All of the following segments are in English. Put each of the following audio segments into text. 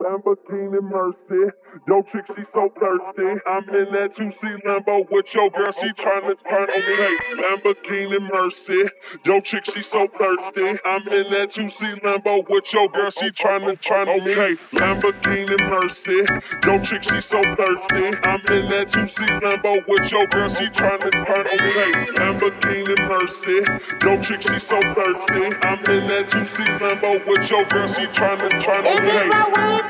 Lamborghini Mercy. Yo, chick, she so thirsty. I'm in that 2C Lambo with your girl, she tryna turn on me. Lamborghini Mercy. Yo, chick, she so thirsty. I'm in that 2C Lambo with your girl, she tryna turn on me. Lamborghini Mercy. Yo, chick, she so thirsty. I'm in that 2C Lambo with your girl, she tryna turn on me. Lamborghini Mercy. Yo, chick, she so thirsty. I'm in that 2C Lambo with your girl, she tryna turn on me.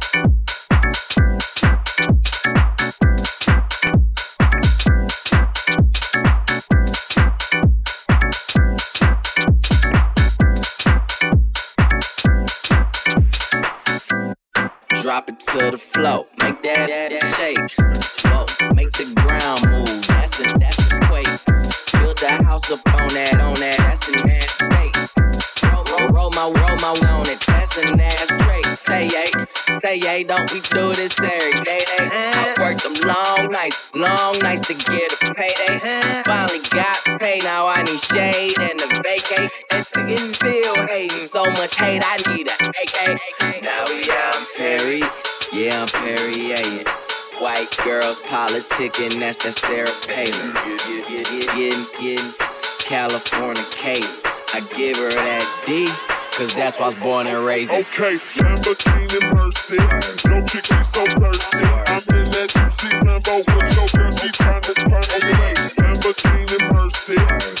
it to the flow, make that, that, that shake. Whoa, make the ground move, that's a, that's a quake. Build the house up on that, on that, that's an ass state. Roll, roll, roll my, roll my on it, that's an ass trait. Say yay, say yay, don't we do this every day? Day, I uh-huh. worked them long nights, long nights to get a payday. Uh-huh. Finally got paid, now I need shade and a vacate. And to get feel hating, so much hate, I need a AK. Now yeah, I'm Perry, yeah, I'm Perry, yeah. White girls politicking, that's that Sarah Palin. Getting, getting, California Kate. I give her that D. Cause that's why I was born and raised. Okay, Lamborghini Mercy. No chick, she so thirsty. I'm in that 2C Lambo with your girl, she tryna turn me. Lamborghini Mercy.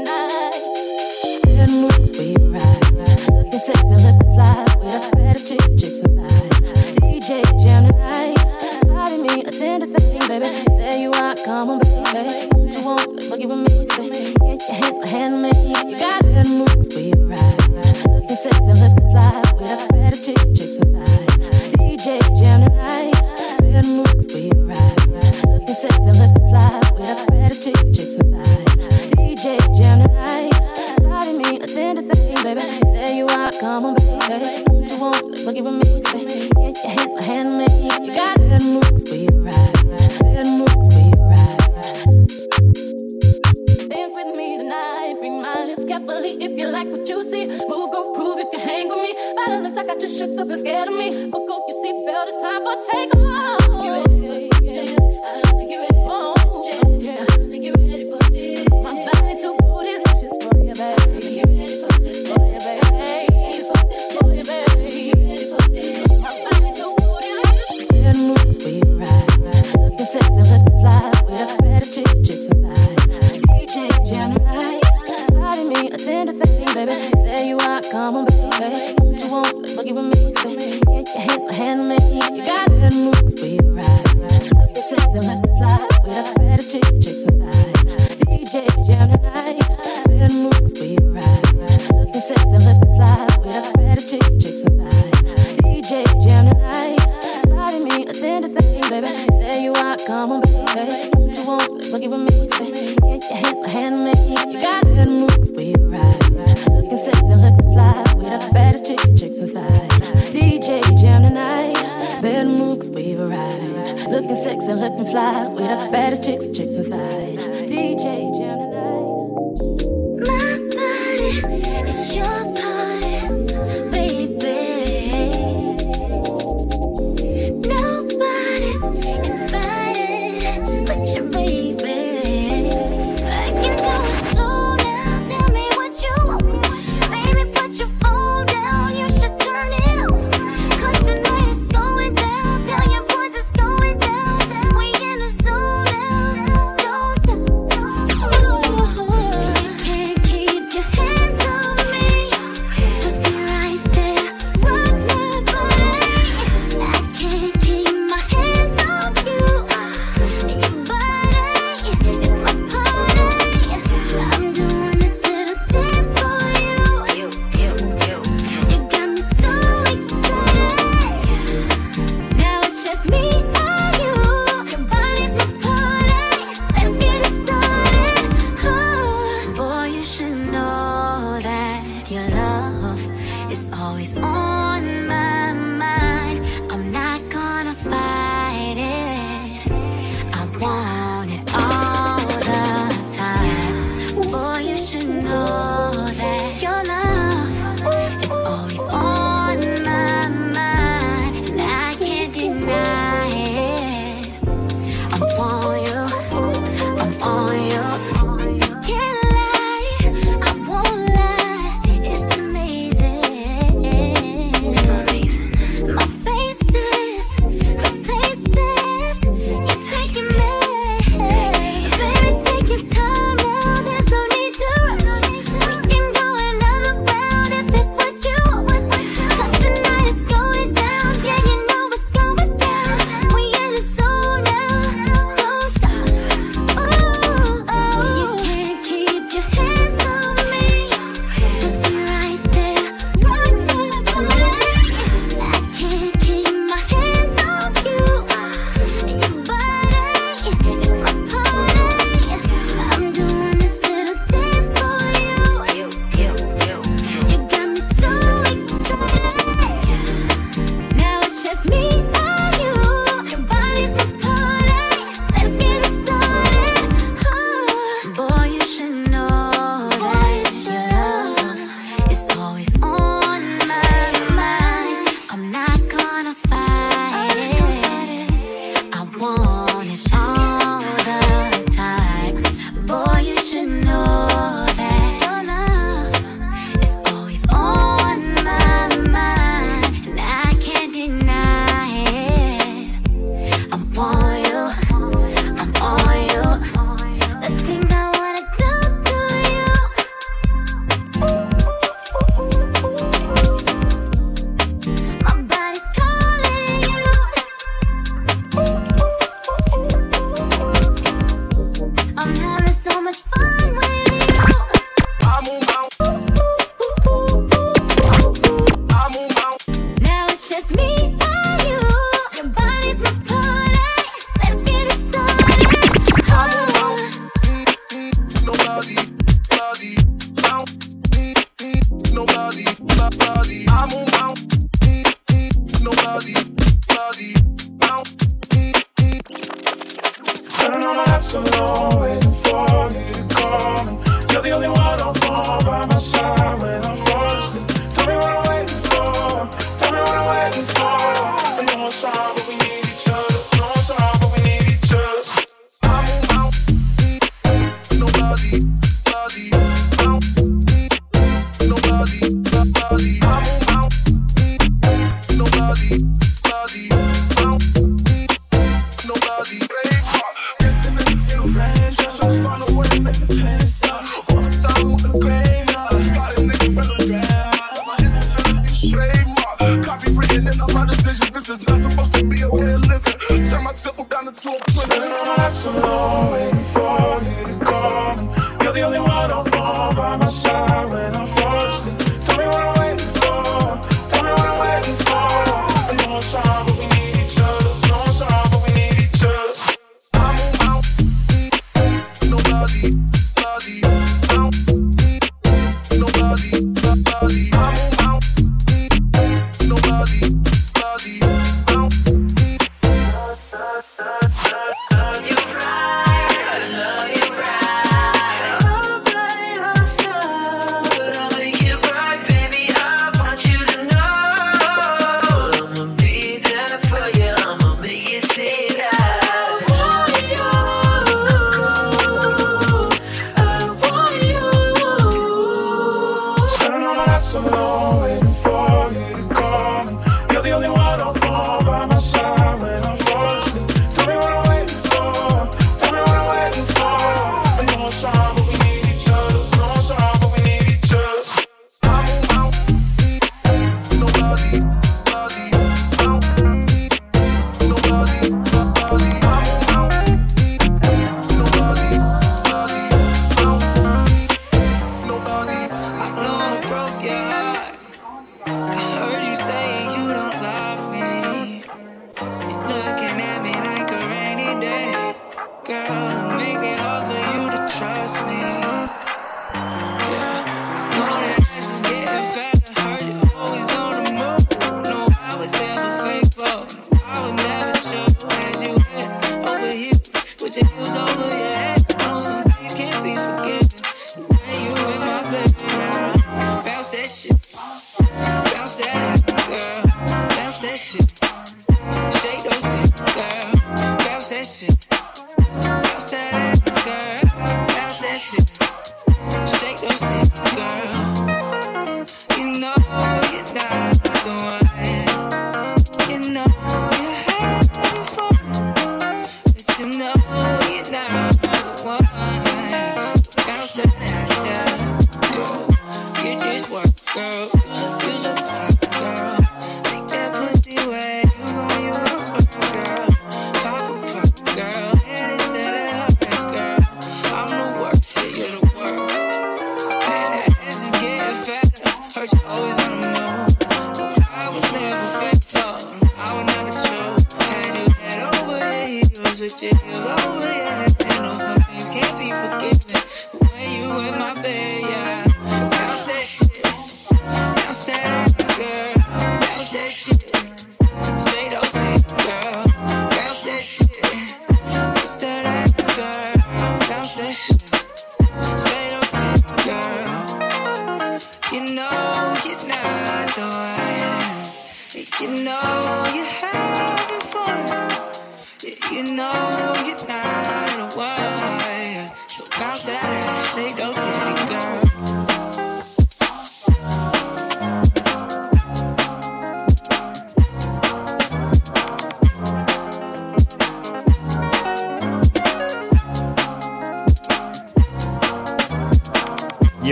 looking for me. Say, get your hand, hand me. You got good moves, we ride. Looking sexy, looking fly. We the baddest chicks, chicks inside. DJ jam tonight. Bad moves, we ride. Looking sexy, looking fly. We the baddest chicks, chicks inside.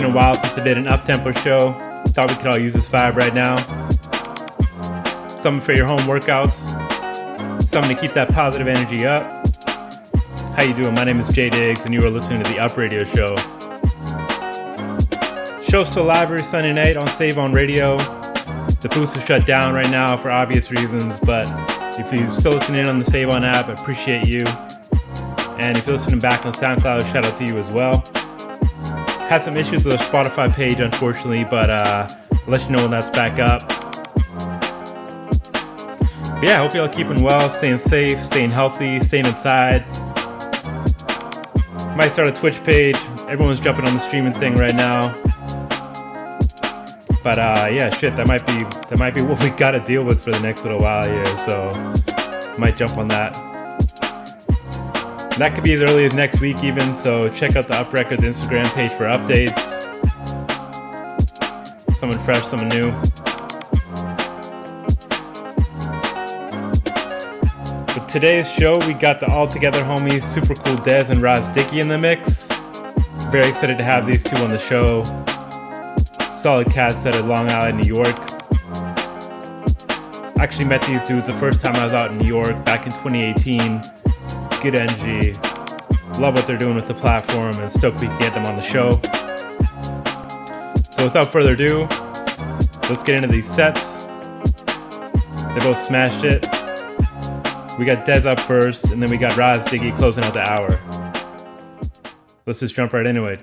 Been a while since I did an up-tempo show. Thought we could all use this vibe right now. Something for your home workouts. Something to keep that positive energy up. How you doing? My name is Jay Diggs, and you are listening to the Up Radio Show. Show still live every Sunday night on Save On Radio. The booth is shut down right now for obvious reasons, but if you're still listening on the Save On app, I appreciate you. And if you're listening back on SoundCloud, shout out to you as well. Had some issues with the Spotify page, unfortunately, but uh, I'll let you know when that's back up. But yeah, I hope y'all keeping well, staying safe, staying healthy, staying inside. Might start a Twitch page. Everyone's jumping on the streaming thing right now. But uh, yeah, shit, that might be that might be what we got to deal with for the next little while here. So might jump on that. That could be as early as next week, even. So check out the Up Records Instagram page for updates. Someone fresh, someone new. For today's show, we got the ALL2GETHER homies, super cool Des and Ras Diggy in the mix. Very excited to have these two on the show. Solid cats out of Long Island, New York. Actually met these dudes the first time I was out in New York back in 2018 Good energy. Love what they're doing with the platform and stoked we can get them on the show. So without further ado, let's get into these sets. They both smashed it. We got Des up first, and then we got Ras Diggy closing out the hour. Let's just jump right into it.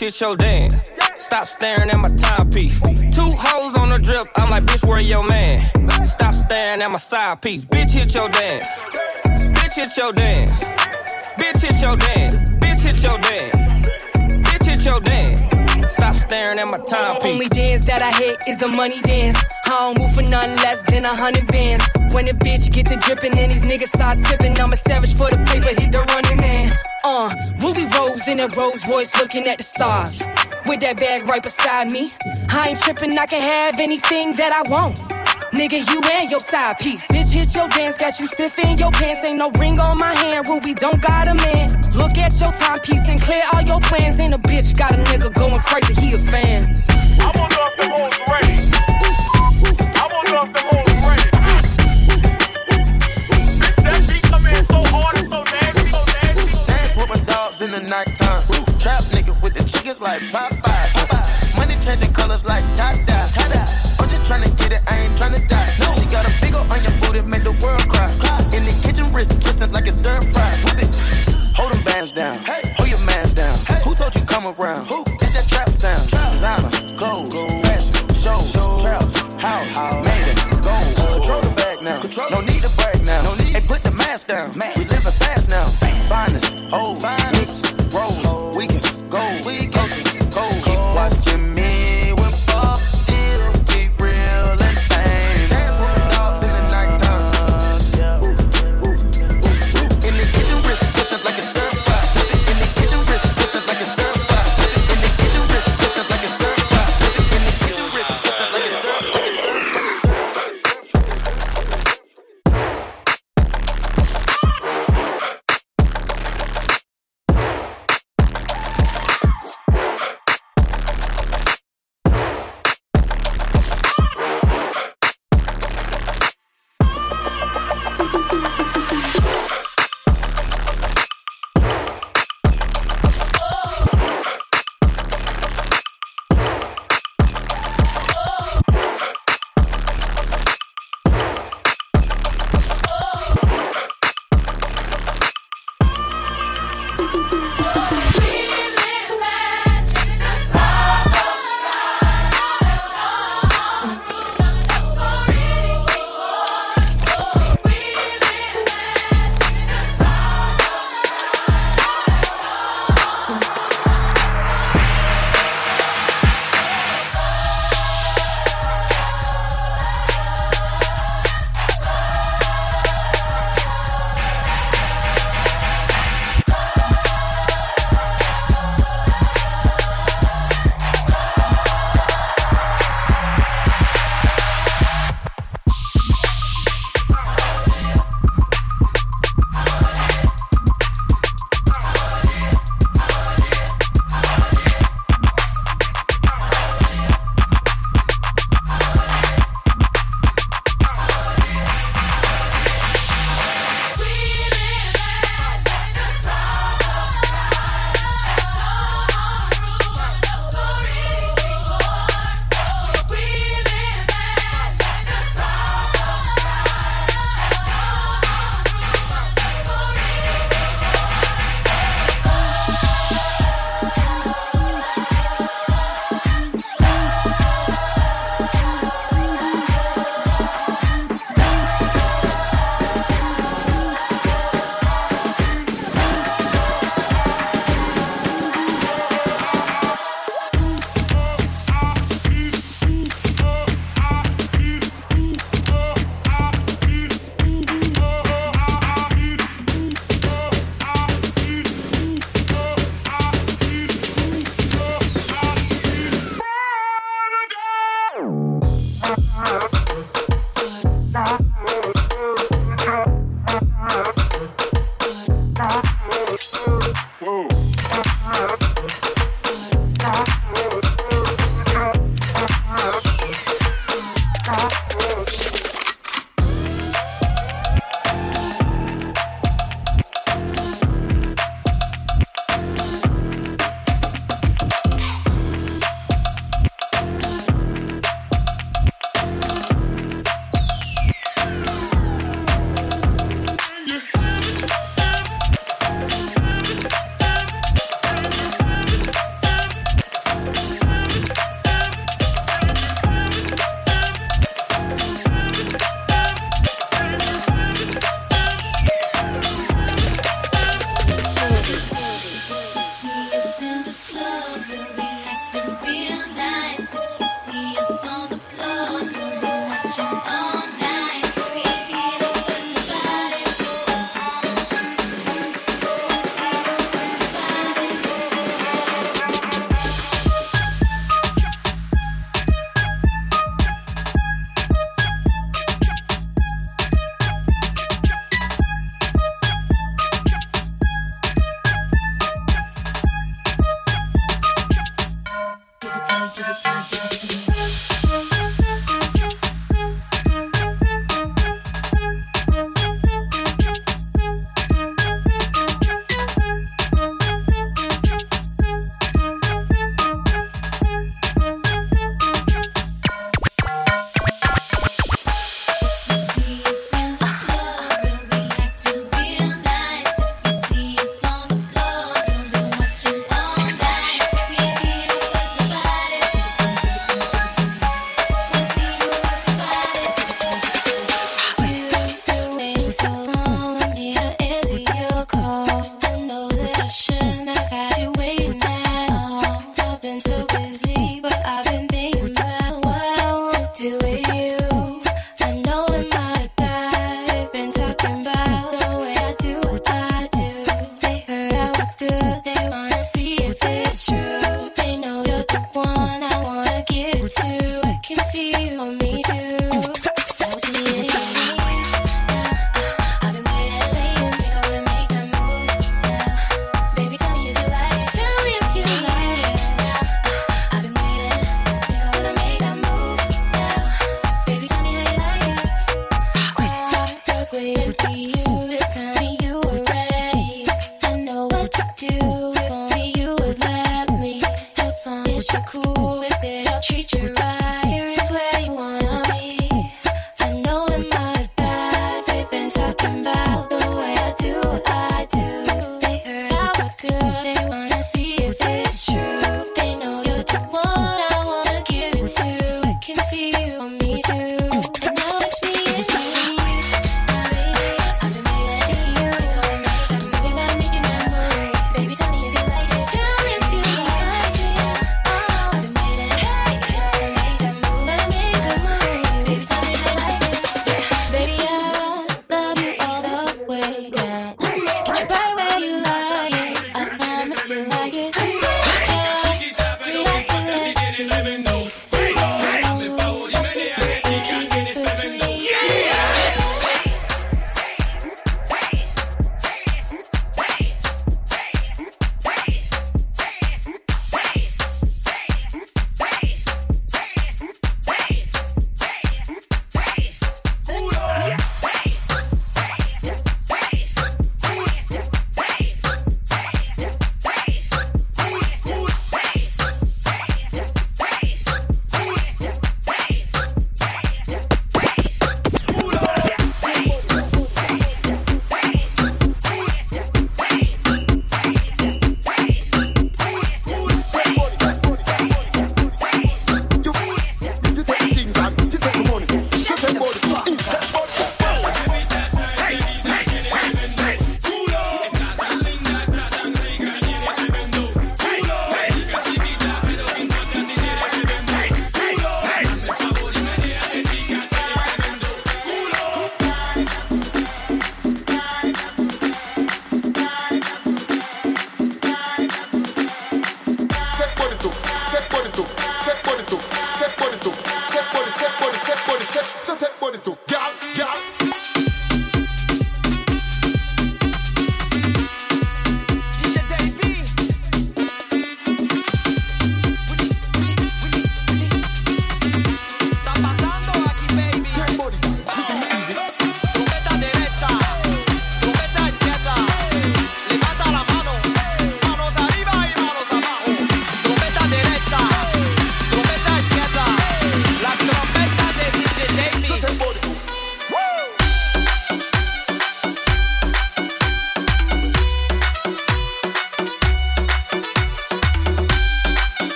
Hit your dance. Stop staring at my timepiece. Two hoes on the drip, I'm like, bitch, where your man? Stop staring at my side piece. Bitch, hit your dance. Bitch, hit your dance. Bitch, hit your dance. Bitch, hit your dance. Bitch, hit your dance. Stop staring at my timepiece. Only dance that I hit is the money dance. I don't move for nothing less than a hundred bands. When the bitch get to dripping and these niggas start tipping, I'm a savage for the paper, hit the running man. Uh, Ruby Rose in a Rolls Royce looking at the stars. With that bag right beside me. I ain't tripping, I can have anything that I want. Nigga, you and your side piece. Bitch, hit your dance, got you stiff in your pants. Ain't no ring on my hand, Ruby don't got a man. Look at your timepiece and clear all your plans. And a bitch got a nigga going crazy, he a fan. I want off the hoes ready. I want off the hoes in so hard and so nasty, so nasty. Dance with my dogs in the nighttime. Trap nigga with the chickens like Popeye. Money changing colors like tie-dye. Wrist twisted like it's stir fry. Hold them bands down, hold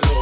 calor.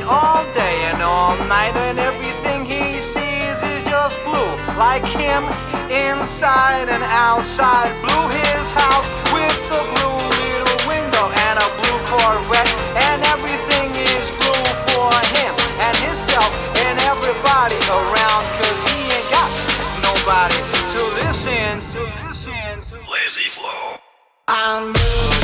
night, all day and all night, and everything he sees is just blue. Like him, inside and outside, blue. his house with the blue little window and a blue Corvette, and everything is blue for him and himself and everybody around, cause he ain't got nobody to listen to. Listen to. Lazy flow. I'm blue.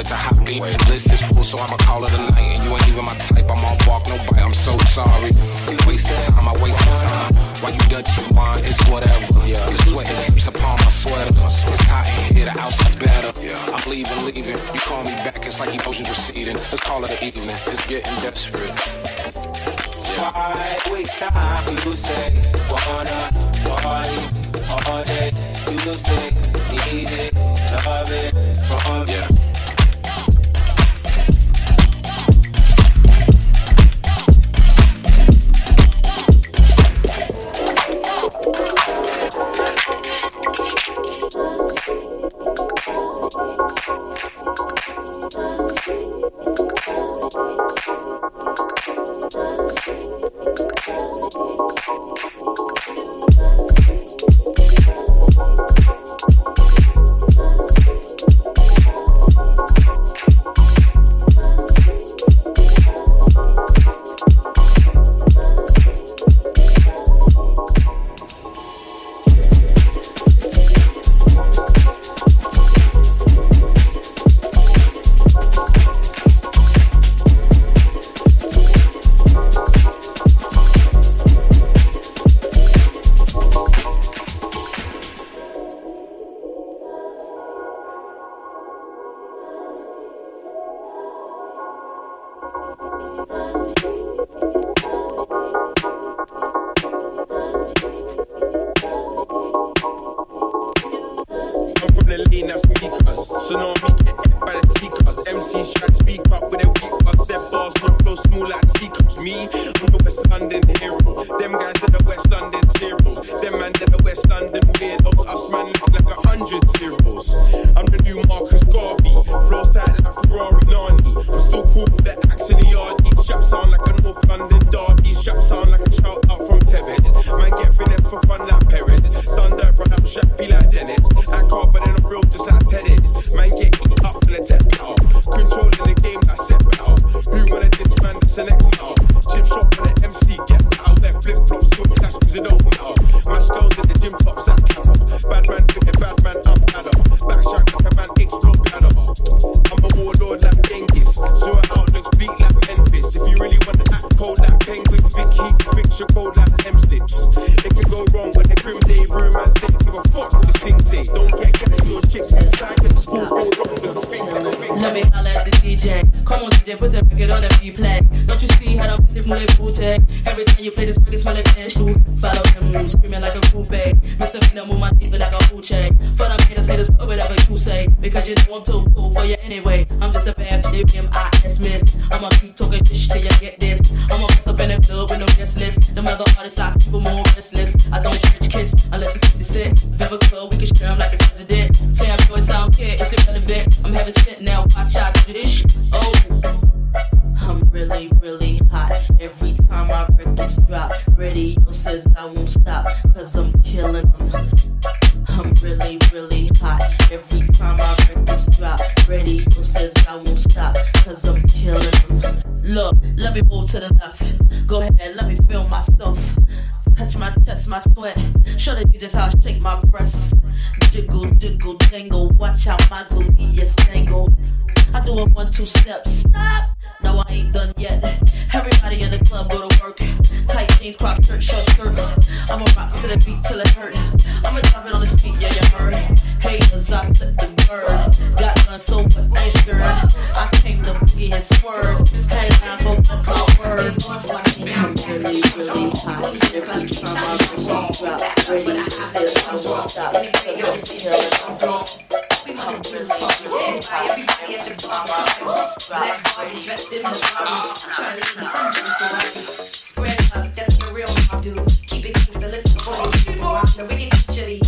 wanted to hop me. List is full, so I'ma call it a night. And you ain't even my type, I'm on walk, no bite. I'm so sorry. You wasted time, I wasted time. Why you Dutch you wine, it's whatever. Yeah. The sweat that drips upon my sweater. It's hot in here, the outside's better. Yeah. I'm leaving, leaving. You call me back, it's like emotions receding. Let's call it an evening, it's getting desperate. Yeah. Why waste time? You say, wanna party all day. You say, need it, love it, from yeah. I'm a standing hero. Them guys my gluteus tangle. I do a one, two steps. Stop. No, I ain't done yet. Everybody in the club go to work. Tight jeans, crop shirt, short skirts. I'ma rock to the beat till it hurt. I'ma drop it on the speed, yeah, you heard. Haters, I flip the bird. Got guns, so what I scared. I came to boogie and swerve. Hey, now, folks, that's my word. I'm really, really hot. Every time I release drop, ready to say I won't stop. Cause I'm killing. Square up, that's the real do. Keep it gangsta, look for. The wicked chitty,